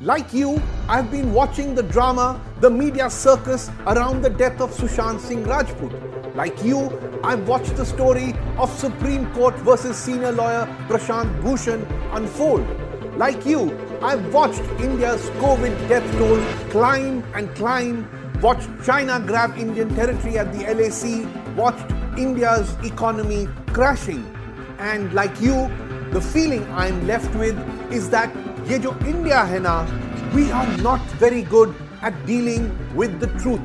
Like you, I've been watching the drama, the media circus around the death of Sushant Singh Rajput. Like you, I've watched the story of Supreme Court versus senior lawyer Prashant Bhushan unfold. Like you, I've watched India's COVID death toll climb and climb, watched China grab Indian territory at the LAC, watched India's economy crashing. And like you, the feeling I'm left with is that ये जो India है ना we are not very good at dealing with the truth.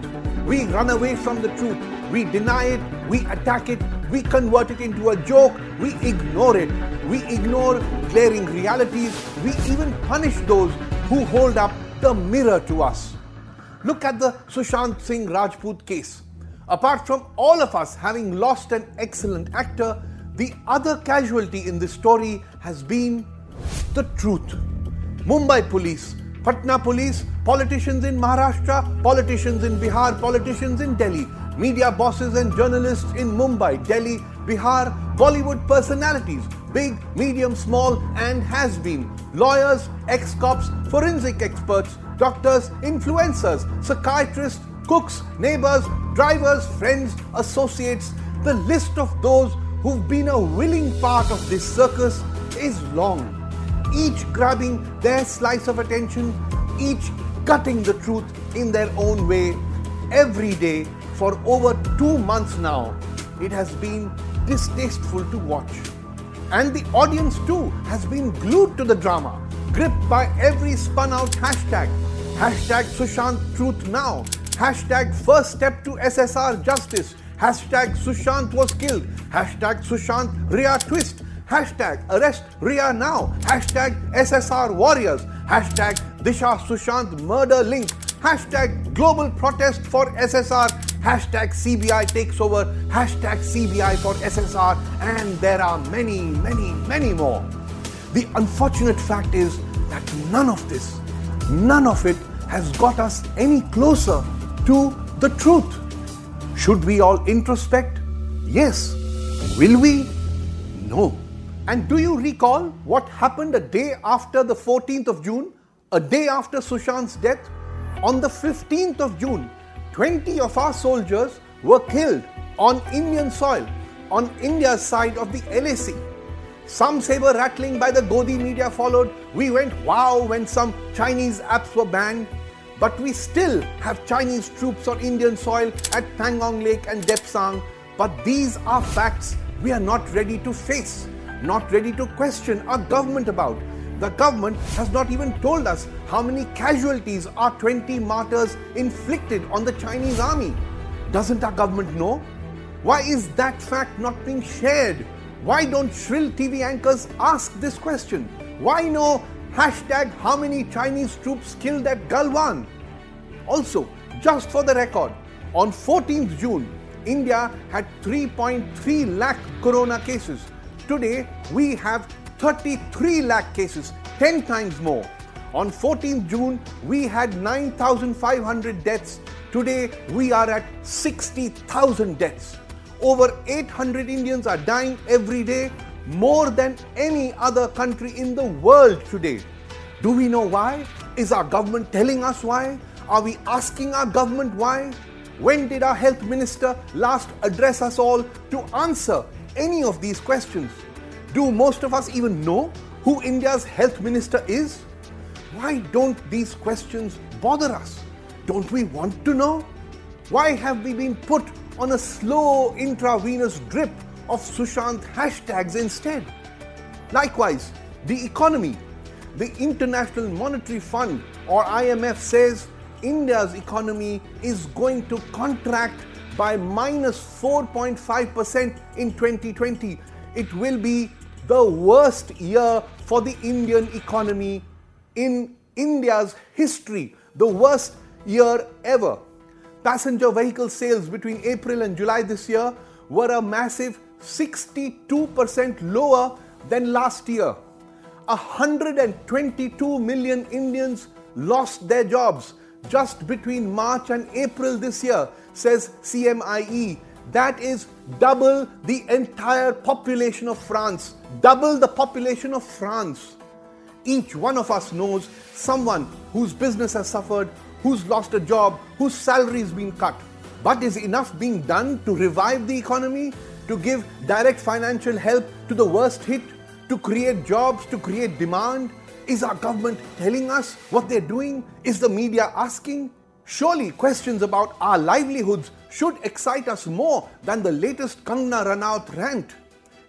We run away from the truth. We deny it, we attack it, we convert it into a joke, we ignore it. We ignore glaring realities, we even punish those who hold up the mirror to us. Look at the Sushant Singh Rajput case. Apart from all of us having lost an excellent actor, the other casualty in this story has been the truth. Mumbai police, Patna police, politicians in Maharashtra, politicians in Bihar, politicians in Delhi, media bosses and journalists in Mumbai, Delhi, Bihar, Bollywood personalities, big, medium, small, and has been, lawyers, ex cops, forensic experts, doctors, influencers, psychiatrists, cooks, neighbors, drivers, friends, associates. The list of those who've been a willing part of this circus is long each grabbing their slice of attention, each cutting the truth in their own way every day for over two months now. It has been distasteful to watch. And the audience too has been glued to the drama, gripped by every spun out hashtag. Hashtag Sushant Truth Now. Hashtag First Step to SSR Justice. Hashtag Sushant was killed. Hashtag Sushant Rhea Twist. Hashtag arrest Rhea now. Hashtag SSR warriors. Hashtag Disha Sushant murder link. Hashtag global protest for SSR. Hashtag CBI takes over. Hashtag CBI for SSR. And there are many, many, many more. The unfortunate fact is that none of this, none of it has got us any closer to the truth. Should we all introspect? Yes. Will we? No. And do you recall what happened a day after the 14th of June, a day after Sushant's death? On the 15th of June, 20 of our soldiers were killed on Indian soil, on India's side of the LAC. Some saber rattling by the Godi media followed. We went wow when some Chinese apps were banned. But we still have Chinese troops on Indian soil at Pangong Lake and Depsang. But these are facts we are not ready to face not ready to question our government about. The government has not even told us how many casualties our 20 martyrs inflicted on the Chinese army. Doesn't our government know? Why is that fact not being shared? Why don't shrill TV anchors ask this question? Why no hashtag how many Chinese troops killed at Galwan? Also, just for the record, on 14th June, India had 3.3 lakh corona cases Today, we have 33 lakh cases, 10 times more. On 14th June, we had 9,500 deaths. Today, we are at 60,000 deaths. Over 800 Indians are dying every day, more than any other country in the world today. Do we know why? Is our government telling us why? Are we asking our government why? When did our health minister last address us all to answer any of these questions? Do most of us even know who India's health minister is? Why don't these questions bother us? Don't we want to know? Why have we been put on a slow intravenous drip of Sushant hashtags instead? Likewise, the economy. The International Monetary Fund or IMF says India's economy is going to contract by minus 4.5% in 2020. It will be the worst year for the Indian economy in India's history, the worst year ever. Passenger vehicle sales between April and July this year were a massive 62% lower than last year. 122 million Indians lost their jobs just between March and April this year, says CMIE. That is double the entire population of France. Double the population of France. Each one of us knows someone whose business has suffered, who's lost a job, whose salary has been cut. But is enough being done to revive the economy, to give direct financial help to the worst hit, to create jobs, to create demand? Is our government telling us what they're doing? Is the media asking? Surely questions about our livelihoods should excite us more than the latest Kangana Ranaut rant.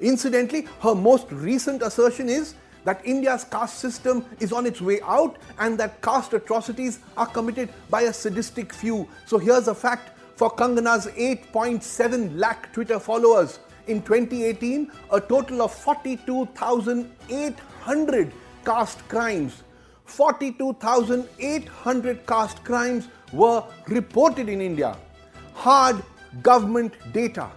Incidentally, her most recent assertion is that India's caste system is on its way out and that caste atrocities are committed by a sadistic few. So here's a fact for Kangana's 8.7 lakh Twitter followers. In 2018, a total of 42,800 caste crimes, 42,800 caste crimes were reported in India. Hard government data.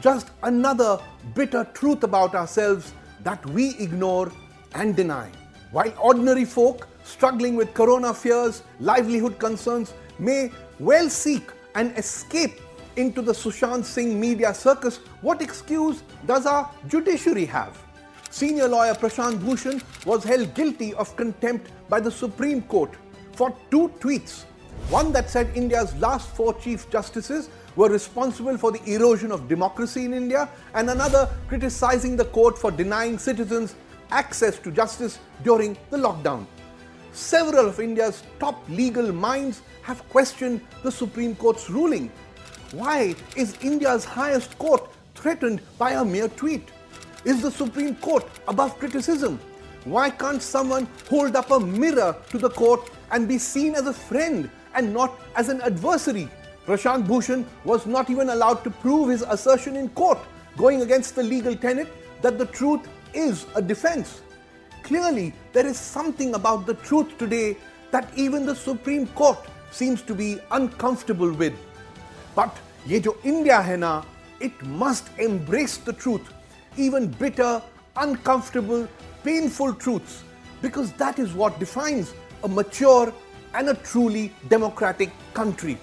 Just another bitter truth about ourselves that we ignore and deny. While ordinary folk struggling with corona fears, livelihood concerns may well seek an escape into the Sushant Singh media circus, what excuse does our judiciary have? Senior lawyer Prashant Bhushan was held guilty of contempt by the Supreme Court for two tweets. One that said India's last four Chief Justices were responsible for the erosion of democracy in India, and another criticizing the court for denying citizens access to justice during the lockdown. Several of India's top legal minds have questioned the Supreme Court's ruling. Why is India's highest court threatened by a mere tweet? Is the Supreme Court above criticism? Why can't someone hold up a mirror to the court and be seen as a friend and not as an adversary? Prashant Bhushan was not even allowed to prove his assertion in court, going against the legal tenet that the truth is a defense. Clearly, there is something about the truth today that even the Supreme Court seems to be uncomfortable with. But ye jo India hai na, it must embrace the truth, even bitter, uncomfortable, painful truths, because that is what defines a mature and a truly democratic country.